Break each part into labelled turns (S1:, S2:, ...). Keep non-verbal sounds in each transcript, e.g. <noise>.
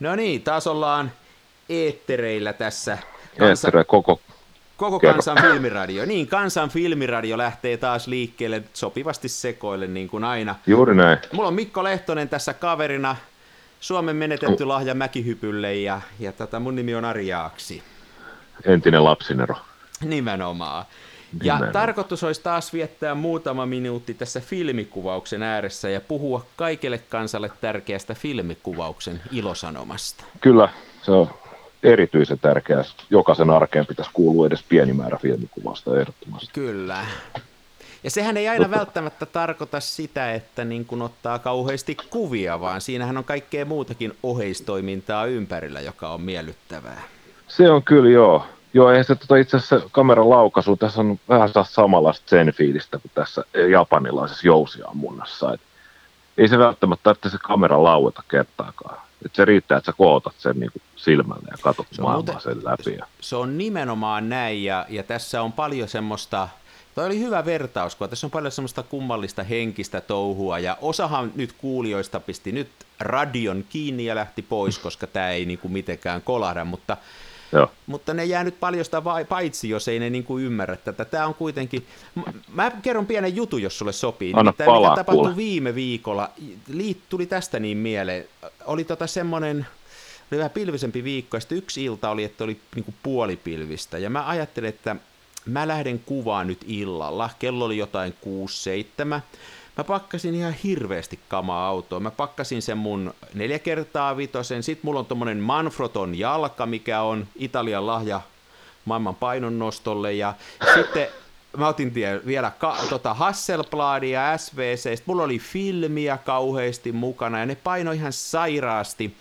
S1: No niin, taas ollaan eettereillä tässä.
S2: Kansan, Eettere koko
S1: Koko Kerro. kansan filmiradio. Niin, kansan filmiradio lähtee taas liikkeelle sopivasti sekoille niin kuin aina.
S2: Juuri näin.
S1: Mulla on Mikko Lehtonen tässä kaverina. Suomen menetetty lahja mäkihypylle ja, ja tota, mun nimi on Ari Jaaksi.
S2: Entinen lapsinero.
S1: Nimenomaan. Ja Nimenomaan. tarkoitus olisi taas viettää muutama minuutti tässä filmikuvauksen ääressä ja puhua kaikille kansalle tärkeästä filmikuvauksen ilosanomasta.
S2: Kyllä, se on erityisen tärkeää. Jokaisen arkeen pitäisi kuulua edes pieni määrä filmikuvasta ehdottomasti.
S1: Kyllä. Ja sehän ei aina välttämättä tarkoita sitä, että niin kun ottaa kauheasti kuvia, vaan siinähän on kaikkea muutakin oheistoimintaa ympärillä, joka on miellyttävää.
S2: Se on kyllä joo. Joo, ei se tota, itse asiassa kameran laukaisu, tässä on vähän samanlaista sen fiilistä kuin tässä japanilaisessa jousiammunnassa. Et ei se välttämättä tarvitse se kamera laueta kertaakaan. Et se riittää, että sä kootat sen niin silmälle ja katsot maailmaa sen läpi.
S1: Se on nimenomaan näin, ja, ja tässä on paljon semmoista, Toi oli hyvä vertaus, kun tässä on paljon semmoista kummallista henkistä touhua, ja osahan nyt kuulijoista pisti nyt radion kiinni ja lähti pois, koska tämä ei niinku mitenkään kolahda, mutta Joo. Mutta ne jää nyt paljosta vai, paitsi, jos ei ne niin kuin ymmärrä tätä. Tämä on kuitenkin... Mä kerron pienen jutun, jos sulle sopii.
S2: Anna Nimittäin, palaa,
S1: mikä tapahtui kuule. viime viikolla. Liit, tuli tästä niin mieleen. Oli tota semmoinen... Oli vähän pilvisempi viikko, ja sitten yksi ilta oli, että oli niin kuin puolipilvistä. Ja mä ajattelin, että mä lähden kuvaan nyt illalla. Kello oli jotain 6-7. Mä pakkasin ihan hirveästi kamaa autoon. Mä pakkasin sen mun neljä kertaa vitosen. Sitten mulla on tommonen Manfroton jalka, mikä on Italian lahja maailman painonnostolle. Ja sitten mä otin tie, vielä ka, tota Hasselbladia, SVC, mulla oli filmiä kauheasti mukana ja ne painoi ihan sairaasti.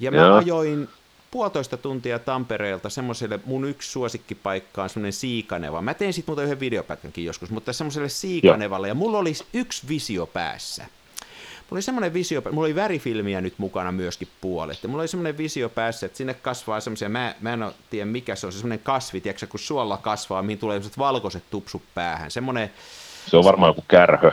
S1: Ja mä Joo. ajoin puolitoista tuntia Tampereelta semmoiselle, mun yksi suosikkipaikka on semmoinen Siikaneva. Mä tein sitten muuten yhden videopätkänkin joskus, mutta semmoiselle Siikanevalle, ja mulla oli yksi visio päässä. Mulla oli semmoinen visio, mulla oli värifilmiä nyt mukana myöskin puolet, ja mulla oli semmoinen visio päässä, että sinne kasvaa semmoisia, mä, mä en tiedä mikä se on, se semmoinen kasvi, tiedätkö, kun suolla kasvaa, mihin tulee semmoiset valkoiset tupsut päähän, semmoinen...
S2: Se on varmaan joku kärhö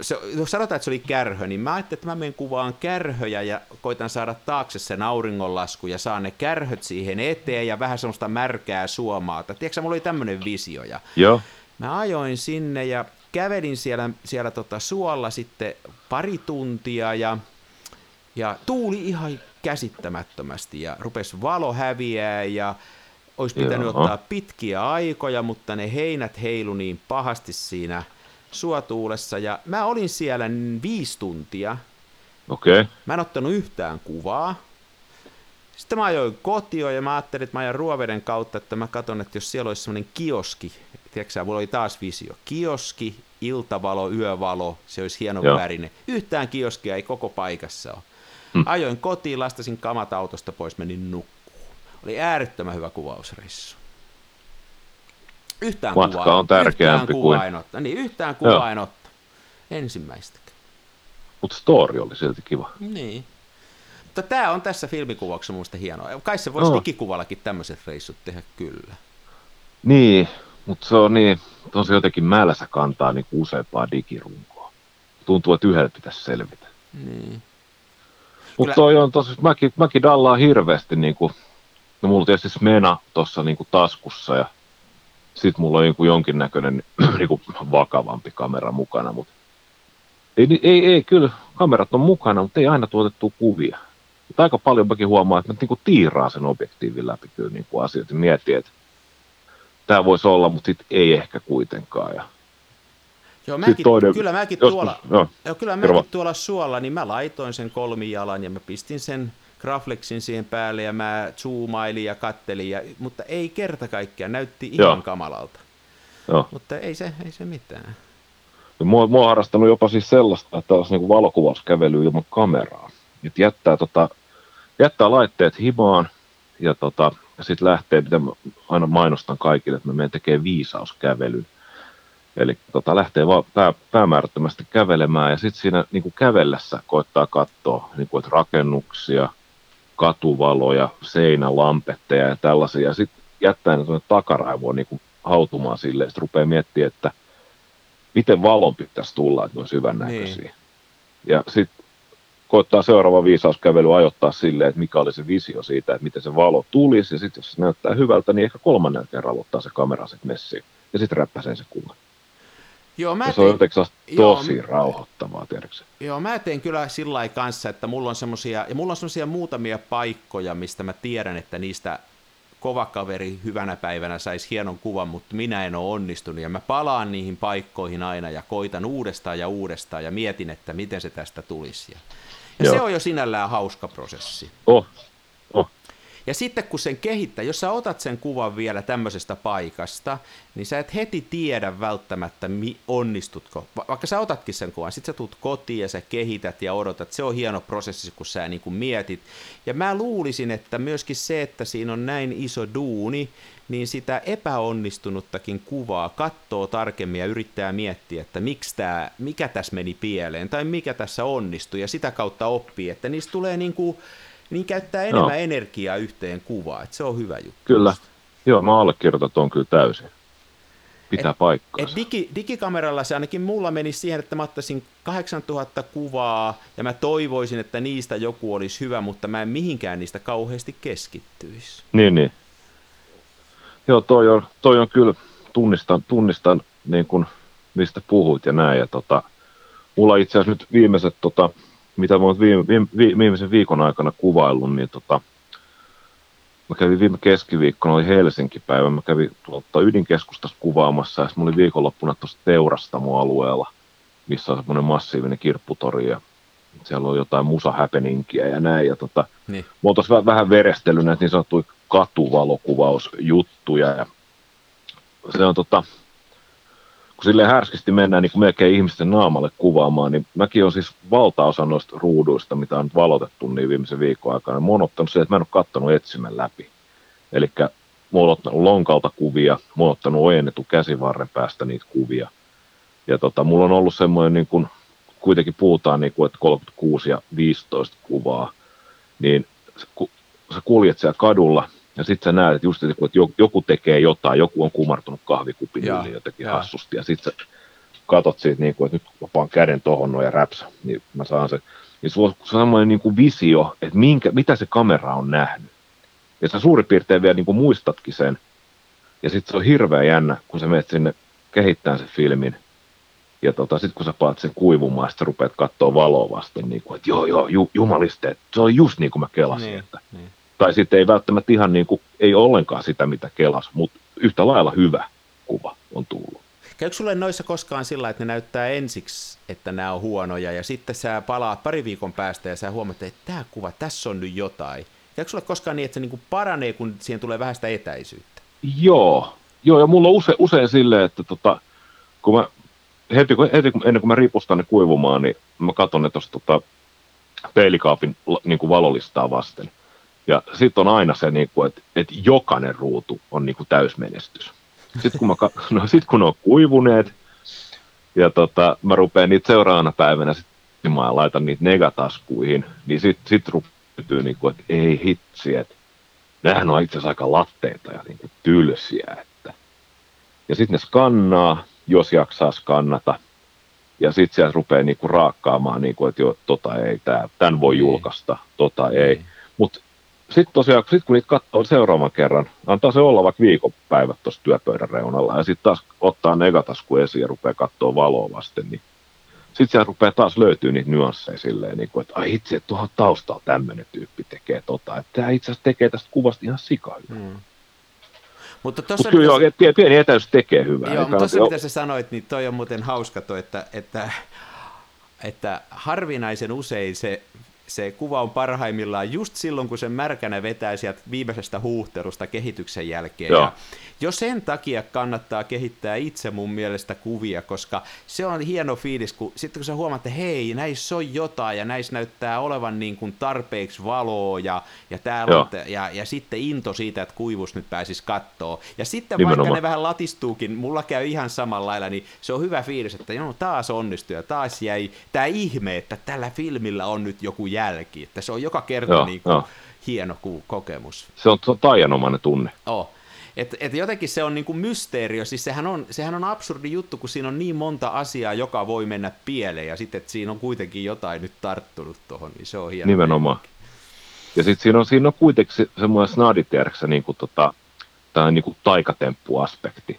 S1: se, jos sanotaan, että se oli kärhö, niin mä ajattelin, että mä menen kuvaan kärhöjä ja koitan saada taakse sen auringonlasku ja saan ne kärhöt siihen eteen ja vähän semmoista märkää suomaata. Tiedätkö, mulla oli tämmöinen visio. Ja
S2: Joo.
S1: Mä ajoin sinne ja kävelin siellä, siellä tota suolla sitten pari tuntia ja, ja tuuli ihan käsittämättömästi ja rupesi valo häviää ja olisi pitänyt Joo. ottaa pitkiä aikoja, mutta ne heinät heilu niin pahasti siinä – suotuulessa ja mä olin siellä viisi tuntia.
S2: Okei. Okay.
S1: Mä en ottanut yhtään kuvaa. Sitten mä ajoin kotioon ja mä ajattelin, että mä ajan Ruoveden kautta, että mä katson, että jos siellä olisi semmoinen kioski, tiedätkö mulla oli taas visio, kioski, iltavalo, yövalo, se olisi hieno Joo. värinen. Yhtään kioskia ei koko paikassa ole. Hmm. Ajoin kotiin, lastasin kamat autosta pois, menin nukkuun. Oli äärettömän hyvä kuvausreissu. Yhtään
S2: Matka kuvaa, on tärkeämpi
S1: yhtään
S2: kuin...
S1: Otta. Niin, yhtään kuvaa en otta. Ensimmäistäkään.
S2: Mutta story oli silti kiva.
S1: Niin. Mutta tämä on tässä filmikuvauksessa minusta hienoa. Kai se voisi no. digikuvallakin tämmöiset reissut tehdä kyllä.
S2: Niin, mutta se on niin, tosi jotenkin määlässä kantaa niin useampaa digirunkoa. Tuntuu, että yhdellä pitäisi selvitä.
S1: Niin.
S2: Mutta toi on tosi, mäkin, mäkin dallaan hirveästi, niin kuin, no mulla tietysti Smena tuossa niin taskussa ja sitten mulla on joku jonkinnäköinen <clears throat> niin kuin vakavampi kamera mukana, mutta ei, ei, ei, kyllä kamerat on mukana, mutta ei aina tuotettu kuvia. Mutta aika paljon mäkin huomaan, että mä niin kuin tiiraan sen objektiivin läpi kyllä niin kuin asiat ja mietin, että tämä voisi olla, mutta sitten ei ehkä kuitenkaan. Ja
S1: Joo, mäkin, toinen, kyllä mäkin, joskus, tuolla, no, joo, kyllä mäkin tuolla suolla, niin mä laitoin sen kolmijalan ja mä pistin sen Graflexin siihen päälle ja mä zoomailin ja kattelin, ja, mutta ei kerta kaikkiaan, näytti ihan Joo. kamalalta. Joo. Mutta ei se, ei se mitään.
S2: Mua, mua on harrastanut jopa siis sellaista, että olisi niin valokuvauskävely ilman kameraa. Et jättää, tota, jättää laitteet himaan ja tota, sitten lähtee, mitä mä aina mainostan kaikille, että mä menen tekemään viisauskävelyn. Eli tota, lähtee vaan pää, päämäärättömästi kävelemään ja sitten siinä niin kuin kävellessä koittaa katsoa niin kuin, että rakennuksia, katuvaloja, seinälampetteja ja tällaisia, ja sitten jättää ne tuonne takaraivoon niin kuin hautumaan silleen, sitten rupeaa miettimään, että miten valon pitäisi tulla, että ne olisi hyvännäköisiä. Niin. Ja sitten koittaa seuraava viisauskävely ajoittaa silleen, että mikä oli se visio siitä, että miten se valo tulisi, ja sitten jos se näyttää hyvältä, niin ehkä kolmannen kerran ottaa se kamera sitten messiin, ja sitten räppäsee se kuva.
S1: Joo, mä
S2: se on jotenkin tosi
S1: joo,
S2: rauhoittavaa, tiedätkö
S1: Joo, mä teen kyllä sillä kanssa, että mulla on semmosia, ja mulla on semmosia muutamia paikkoja, mistä mä tiedän, että niistä kova kaveri hyvänä päivänä saisi hienon kuvan, mutta minä en ole onnistunut. Ja mä palaan niihin paikkoihin aina ja koitan uudestaan ja uudestaan ja mietin, että miten se tästä tulisi. Ja, ja se on jo sinällään hauska prosessi.
S2: Oh.
S1: Ja sitten kun sen kehittää, jos sä otat sen kuvan vielä tämmöisestä paikasta, niin sä et heti tiedä välttämättä onnistutko. Va- vaikka sä otatkin sen kuvan, sit sä tuut kotiin ja sä kehität ja odotat. Se on hieno prosessi, kun sä niin kuin mietit. Ja mä luulisin, että myöskin se, että siinä on näin iso duuni, niin sitä epäonnistunuttakin kuvaa katsoo tarkemmin ja yrittää miettiä, että miksi tää, mikä tässä meni pieleen tai mikä tässä onnistui ja sitä kautta oppii, että niistä tulee niin kuin niin käyttää enemmän no. energiaa yhteen kuvaan, että se on hyvä juttu.
S2: Kyllä, joo, mä allekirjoitan tuon kyllä täysin. Pitää et, paikkaa.
S1: digi, digikameralla se ainakin mulla meni siihen, että mä ottaisin 8000 kuvaa ja mä toivoisin, että niistä joku olisi hyvä, mutta mä en mihinkään niistä kauheasti keskittyisi.
S2: Niin, niin. Joo, toi on, toi on kyllä, tunnistan, tunnistan niin kuin, mistä puhuit ja näin. Ja tota, mulla itse asiassa nyt viimeiset tota, mitä mä oon viime, viime, viimeisen viikon aikana kuvaillut, niin tota, mä kävin viime keskiviikkona, oli Helsinki-päivä, mä kävin tuolta ydinkeskustasta kuvaamassa, ja mulla oli viikonloppuna tuossa Teurastamo-alueella, missä on semmoinen massiivinen kirpputori, ja siellä on jotain musahäpeninkiä ja näin, ja tota, niin. mä oon vähän verestellyt näitä niin sanottuja katuvalokuvausjuttuja, ja se on tota, kun sille härskisti mennään niin kuin melkein ihmisten naamalle kuvaamaan, niin mäkin on siis valtaosa noista ruuduista, mitä on nyt valotettu niin viimeisen viikon aikana, mä oon ottanut se, että mä en ole kattonut etsimän läpi. Eli mä oon ottanut lonkalta kuvia, mä oon ottanut ojennetun käsivarren päästä niitä kuvia. Ja tota, mulla on ollut semmoinen, niin kuin, kuitenkin puhutaan, niin kuin, että 36 ja 15 kuvaa, niin kun sä kuljet siellä kadulla, ja sitten sä näet, että just että joku tekee jotain, joku on kumartunut kahvikupin yli jotenkin ja. hassusti, ja sitten sä katot siitä, niin kuin, että nyt mä paan käden tohon noin ja räpsä, niin mä saan sen. Niin sulla on semmoinen niin kuin visio, että minkä, mitä se kamera on nähnyt. Ja sä suurin piirtein vielä niin kuin muistatkin sen. Ja sitten se on hirveän jännä, kun sä menet sinne kehittämään sen filmin. Ja tota, sitten kun sä paat sen kuivumaan, sitten rupeat katsoa valoa vasten, niin kuin, että joo, joo, ju, jumaliste, että se on just niin kuin mä kelasin. Niin, että, niin tai sitten ei välttämättä ihan niin kuin, ei ollenkaan sitä, mitä kelas, mutta yhtä lailla hyvä kuva on tullut.
S1: Käykö sulle noissa koskaan sillä, että ne näyttää ensiksi, että nämä on huonoja, ja sitten sä palaat pari viikon päästä ja sä huomaat, että tämä kuva, tässä on nyt jotain. Käykö sulle koskaan niin, että se niin paranee, kun siihen tulee vähän sitä etäisyyttä?
S2: Joo, Joo ja mulla on use, usein silleen, että tota, kun mä, heti, heti ennen kuin mä ripustan ne kuivumaan, niin mä katson ne tuosta tota, peilikaapin niin kuin valolistaa vasten. Ja sitten on aina se, niin kuin, että, että jokainen ruutu on niin kuin täysmenestys. Sitten kun, mä, <laughs> no, sit kun ne on kuivuneet, ja tota, mä rupean niitä seuraavana päivänä sitten ja laitan niitä negataskuihin, niin sitten sit rupeaa niin kuin, että ei hitsi, että nämähän on itse asiassa aika latteita ja niin kuin tylsiä. Että. Ja sitten ne skannaa, jos jaksaa skannata, ja sitten sieltä rupeaa niinku raakkaamaan, niinku, että joo, tota ei, tää, tämän voi niin. julkaista, tota ei. Niin. Mutta sitten tosiaan, sit kun niitä katsoo seuraavan kerran, antaa se olla vaikka viikonpäivät tuossa työpöydän reunalla, ja sitten taas ottaa negatasku esiin ja rupeaa katsoa valoa vasten, niin sitten siellä rupeaa taas löytyä niitä nyansseja silleen, niin kuin, että ai itse, että tuohon taustalla tämmöinen tyyppi tekee tota, että tämä itse asiassa tekee tästä kuvasta ihan sika Hmm.
S1: Mutta tuossa
S2: Mut kyllä joo, pieni, pieni etäisyys tekee hyvää.
S1: Joo, mutta tuossa mitä sä sanoit, niin toi on muuten hauska toi, että, että, että harvinaisen usein se se kuva on parhaimmillaan just silloin, kun se märkänä vetää sieltä viimeisestä huuhtelusta kehityksen jälkeen. Joo. Ja jo sen takia kannattaa kehittää itse mun mielestä kuvia, koska se on hieno fiilis, kun sitten kun sä huomaat, että hei, näissä on jotain ja näissä näyttää olevan niin kuin tarpeeksi valoa ja, ja, täällä on, ja, ja sitten into siitä, että kuivus nyt pääsisi kattoo. Ja sitten Nimenomaan. vaikka ne vähän latistuukin, mulla käy ihan samalla lailla, niin se on hyvä fiilis, että joo, taas onnistui ja taas jäi tämä ihme, että tällä filmillä on nyt joku jälki, että se on joka kerta joo, niin kuin hieno kokemus.
S2: Se on, taianomainen tunne.
S1: Oh. Et, et jotenkin se on niinku mysteerio, siis sehän on, sehän on absurdi juttu, kun siinä on niin monta asiaa, joka voi mennä pieleen, ja sitten, että siinä on kuitenkin jotain nyt tarttunut tuohon, niin se on hieno.
S2: Nimenomaan. Meininki. Ja sitten siinä on, siinä on kuitenkin se, semmoinen snaditerksä niin kuin tota, tämä niin kuin taikatemppuaspekti.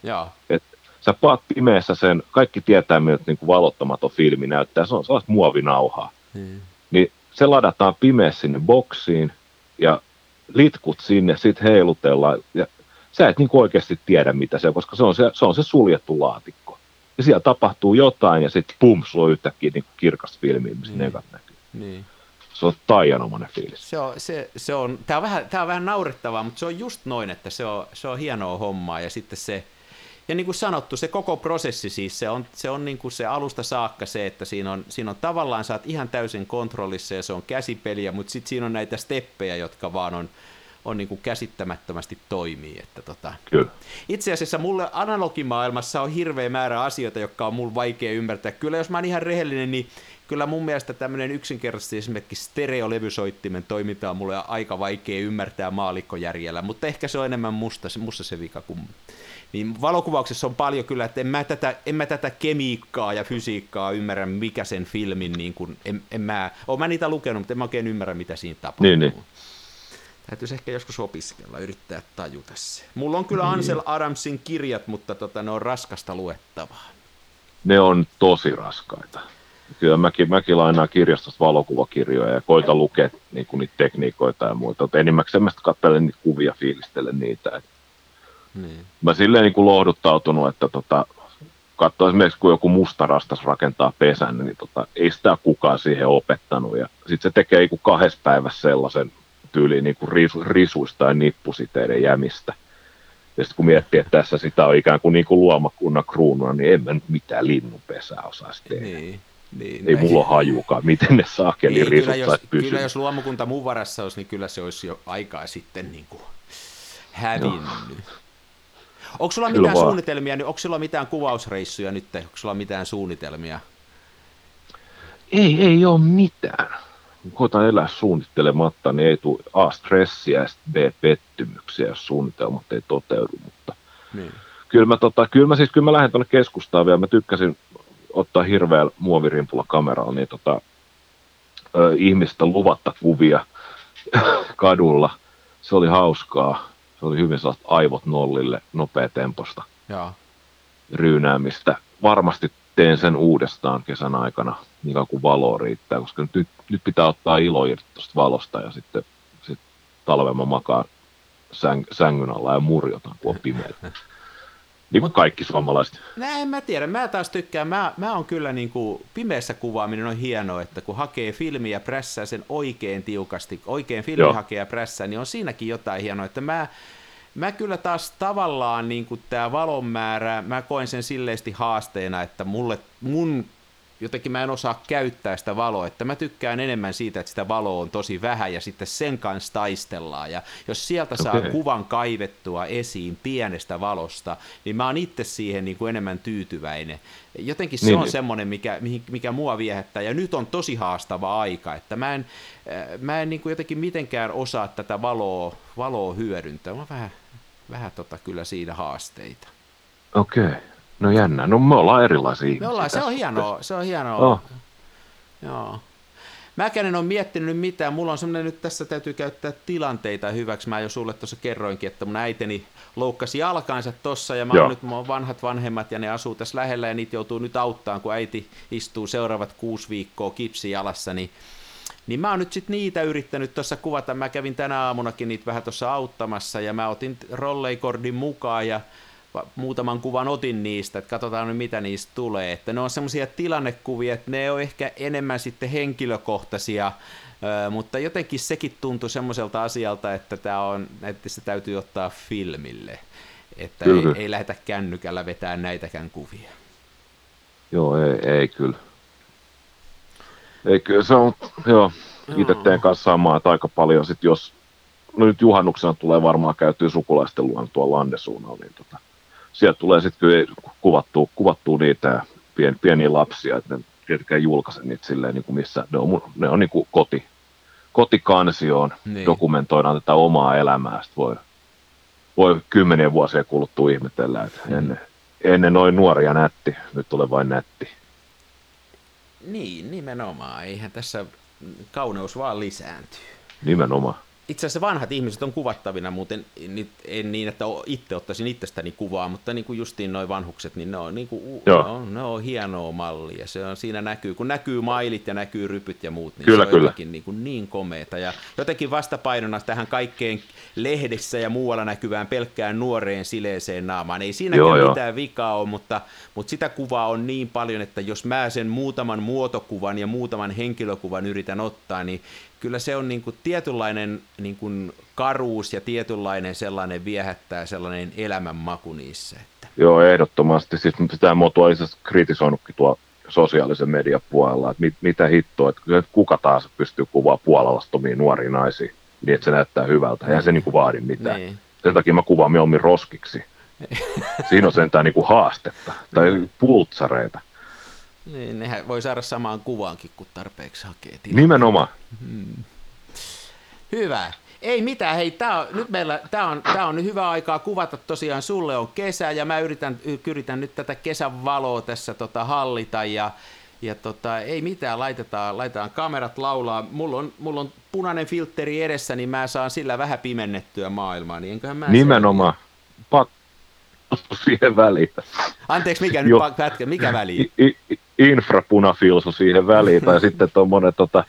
S2: Et sä paat pimeässä sen, kaikki tietää, miltä niin kuin valottamaton filmi näyttää, se on sellaista muovinauhaa. Hmm. Niin se ladataan pimeässä sinne boksiin, ja litkut sinne, sitten heilutellaan, ja sä et niin oikeasti tiedä, mitä se on, koska se on se, se, on se suljettu laatikko. Ja siellä tapahtuu jotain, ja sitten pum, sulla on yhtäkkiä niin kirkas filmi, missä niin. nekat näkyy. Niin. Se on taianomainen fiilis.
S1: Se on, se, se on, tää on, vähän, tää on vähän naurettavaa, mutta se on just noin, että se on, se on hienoa hommaa, ja sitten se, ja niin kuin sanottu, se koko prosessi siis, se on, se on niin kuin se alusta saakka se, että siinä on, siinä on tavallaan, saat ihan täysin kontrollissa ja se on käsipeliä, mutta sitten siinä on näitä steppejä, jotka vaan on, on niin kuin käsittämättömästi toimii. Että tota.
S2: Kyllä.
S1: Itse asiassa mulle analogimaailmassa on hirveä määrä asioita, jotka on mulle vaikea ymmärtää. Kyllä jos mä oon ihan rehellinen, niin kyllä mun mielestä tämmöinen yksinkertaisesti esimerkiksi stereolevysoittimen toiminta on mulle aika vaikea ymmärtää maalikkojärjellä, mutta ehkä se on enemmän musta, musta se vika kuin... Niin valokuvauksessa on paljon kyllä, että en mä tätä, en mä tätä kemiikkaa ja fysiikkaa ymmärrä, mikä sen filmin, niin kuin, en, en mä, oon mä niitä lukenut, mutta en mä oikein ymmärrä, mitä siinä tapahtuu. Niin, niin. Täytyisi ehkä joskus opiskella, yrittää tajuta se. Mulla on kyllä niin. Ansel Adamsin kirjat, mutta tota, ne on raskasta luettavaa.
S2: Ne on tosi raskaita. Kyllä mäkin, mäkin lainaan kirjastosta valokuvakirjoja ja koitan lukea niin kuin niitä tekniikoita ja muita. Mutta enimmäkseen mä katselen niitä kuvia, fiilistelen niitä. Et niin. Mä silleen niin kuin lohduttautunut, että tota, katsoa esimerkiksi, kun joku mustarastas rakentaa pesän, niin tota, ei sitä kukaan siihen opettanut. Ja sitten se tekee niin kahdessa päivässä sellaisen tyyliin niin kuin risu, risuista ja nippusiteiden jämistä. Ja sitten kun miettii, että tässä sitä on ikään kuin, niin kuin luomakunnan kruununa, niin en mä nyt mitään linnunpesää osaisi tehdä. Niin. Niin, ei näin. mulla ole hajukaan, miten ne saakeli niin, risut
S1: kyllä, jos, kyllä jos luomukunta mun varassa olisi, niin kyllä se olisi jo aikaa sitten niin kuin hävinnyt. No. Onko sulla kyllä mitään vaan. suunnitelmia, onko sulla mitään kuvausreissuja nyt, onko sulla mitään suunnitelmia?
S2: Ei, ei ole mitään koitan elää suunnittelematta, niin ei tule A stressiä ja B pettymyksiä, jos suunnitelmat ei toteudu, mutta niin. kyllä, mä, tota, kyllä mä siis kyllä mä lähden tuonne keskustaan vielä, mä tykkäsin ottaa hirveällä muovirimpulla kameralla niin tota, ihmistä luvatta kuvia <laughs> kadulla. Se oli hauskaa. Se oli hyvin sellaista aivot nollille, nopea temposta
S1: ja.
S2: ryynäämistä. Varmasti teen sen uudestaan kesän aikana, niin kauan kuin valoa riittää, koska nyt, nyt pitää ottaa ilo irti tuosta valosta ja sitten sit talven mä makaan säng, sängyn alla ja murjotan, kun on pimeä. <laughs> Niin kuin kaikki suomalaiset.
S1: Näin mä tiedä. Mä taas tykkään. Mä, mä on kyllä niin kuin, pimeässä kuvaaminen on hienoa, että kun hakee filmiä ja prässää sen oikein tiukasti, oikein filmi Joo. hakee ja prässää, niin on siinäkin jotain hienoa. Että mä, mä kyllä taas tavallaan niin kuin tämä valon määrä, mä koen sen silleesti haasteena, että mulle, mun jotenkin mä en osaa käyttää sitä valoa, että mä tykkään enemmän siitä, että sitä valoa on tosi vähän ja sitten sen kanssa taistellaan. Ja jos sieltä okay. saa kuvan kaivettua esiin pienestä valosta, niin mä oon itse siihen niin kuin enemmän tyytyväinen. Jotenkin se niin, on niin. semmoinen, mikä, mikä mua viehättää ja nyt on tosi haastava aika, että mä en, äh, mä en niin kuin jotenkin mitenkään osaa tätä valoa, valoa hyödyntää. Mä vähän, vähän tota kyllä siinä haasteita.
S2: Okei. Okay. No jännä. No me ollaan erilaisia ihmisiä.
S1: Me ollaan, se on hienoa. Se on hienoa. Oh. Joo. Mäkään en ole miettinyt mitään. Mulla on semmoinen, nyt tässä täytyy käyttää tilanteita hyväksi. Mä jo sulle tuossa kerroinkin, että mun äiteni loukkasi jalkaansa tossa ja mä oon nyt mun vanhat vanhemmat ja ne asuu tässä lähellä ja niitä joutuu nyt auttaan, kun äiti istuu seuraavat kuusi viikkoa kipsi jalassa, niin niin mä oon nyt sitten niitä yrittänyt tuossa kuvata. Mä kävin tänä aamunakin niitä vähän tuossa auttamassa ja mä otin rolleikordin mukaan ja muutaman kuvan otin niistä, että katsotaan nyt mitä niistä tulee. Että ne on semmoisia tilannekuvia, että ne on ehkä enemmän sitten henkilökohtaisia, mutta jotenkin sekin tuntui semmoiselta asialta, että, tämä on, että se täytyy ottaa filmille. Että ei, ei lähdetä kännykällä vetää näitäkään kuvia.
S2: Joo, ei, ei kyllä. Ei kyllä, se on, joo, itse teen kanssa samaa, että aika paljon sit jos, no nyt juhannuksena tulee varmaan käytyy sukulaisten luona tuolla Landesuunnalla, niin tota, sieltä tulee sitten kyllä kuvattua, kuvattua niitä pien, pieniä lapsia, että ne tietenkään julkaise niitä silleen, niin kuin missä ne on, ne on niin kuin koti, kotikansioon, niin. dokumentoidaan tätä omaa elämää, sitten voi, voi kymmeniä vuosia kuluttua ihmetellä, että mm. ennen, ennen noin nuoria nätti, nyt tulee vain nätti.
S1: Niin, nimenomaan. Eihän tässä kauneus vaan lisääntyy.
S2: Nimenomaan
S1: itse asiassa vanhat ihmiset on kuvattavina, muuten en niin, että itse ottaisin itsestäni kuvaa, mutta niin kuin justiin noin vanhukset, niin ne on, niin kuin, ne on, ne on hienoa mallia. Se on, siinä näkyy, kun näkyy mailit ja näkyy rypyt ja muut, niin kyllä, se on kyllä. niin, kuin niin komeeta. Ja jotenkin vastapainona tähän kaikkeen lehdessä ja muualla näkyvään pelkkään nuoreen sileeseen naamaan. Ei siinä mitään vikaa ole, mutta, mutta sitä kuvaa on niin paljon, että jos mä sen muutaman muotokuvan ja muutaman henkilökuvan yritän ottaa, niin kyllä se on niin kuin tietynlainen niin kuin karuus ja tietynlainen sellainen viehättää sellainen elämänmaku niissä. Että.
S2: Joo, ehdottomasti. Siis sitä muotoa itse kritisoinutkin tuo sosiaalisen median puolella, että mit, mitä hittoa, että kuka taas pystyy kuvaa puolalastomia nuoria naisia niin, että se näyttää hyvältä. Eihän se niin kuin vaadi mitään. Niin. Sen takia mä kuvaan mieluummin roskiksi. <laughs> Siinä on sentään niin kuin haastetta tai pultsareita.
S1: Niin, nehän voi saada samaan kuvaankin, kun tarpeeksi hakee.
S2: Tilaa. Nimenomaan. Hmm.
S1: Hyvä. Ei mitään, hei, tää on, nyt meillä, tää on, tää on hyvä aikaa kuvata, tosiaan sulle on kesä ja mä yritän, yritän nyt tätä kesän valoa tässä tota, hallita ja, ja tota, ei mitään, laitetaan, laitetaan kamerat laulaa. Mulla on, mulla on punainen filtteri edessä, niin mä saan sillä vähän pimennettyä maailmaa, niin enköhän mä
S2: Nimenomaan. Pakko <laughs> siihen väliin.
S1: Anteeksi, mikä nyt pätkä, mikä väliin?
S2: I, I, infrapunafilsu siihen väliin, tai <laughs> sitten tuommoinen, tota,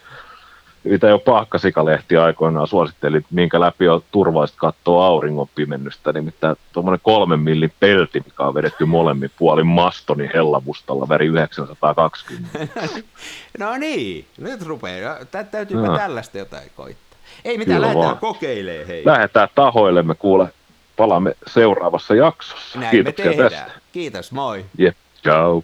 S2: mitä jo Paakka-sikalehti aikoinaan suositteli, minkä läpi on turvallista katsoa auringon pimennystä, nimittäin tuommoinen kolmen millin pelti, mikä on vedetty molemmin puolin mastoni hellamustalla, väri 920. <laughs>
S1: no niin, nyt rupeaa. Täytyypä no. tällaista jotain koittaa. Ei mitään, Kyllä lähdetään vaan. kokeilemaan. Hei.
S2: Lähdetään tahoillemme, kuule. Palaamme seuraavassa jaksossa.
S1: Näin Kiitoksia me tehdään. tästä. Kiitos, moi.
S2: Jep, ciao.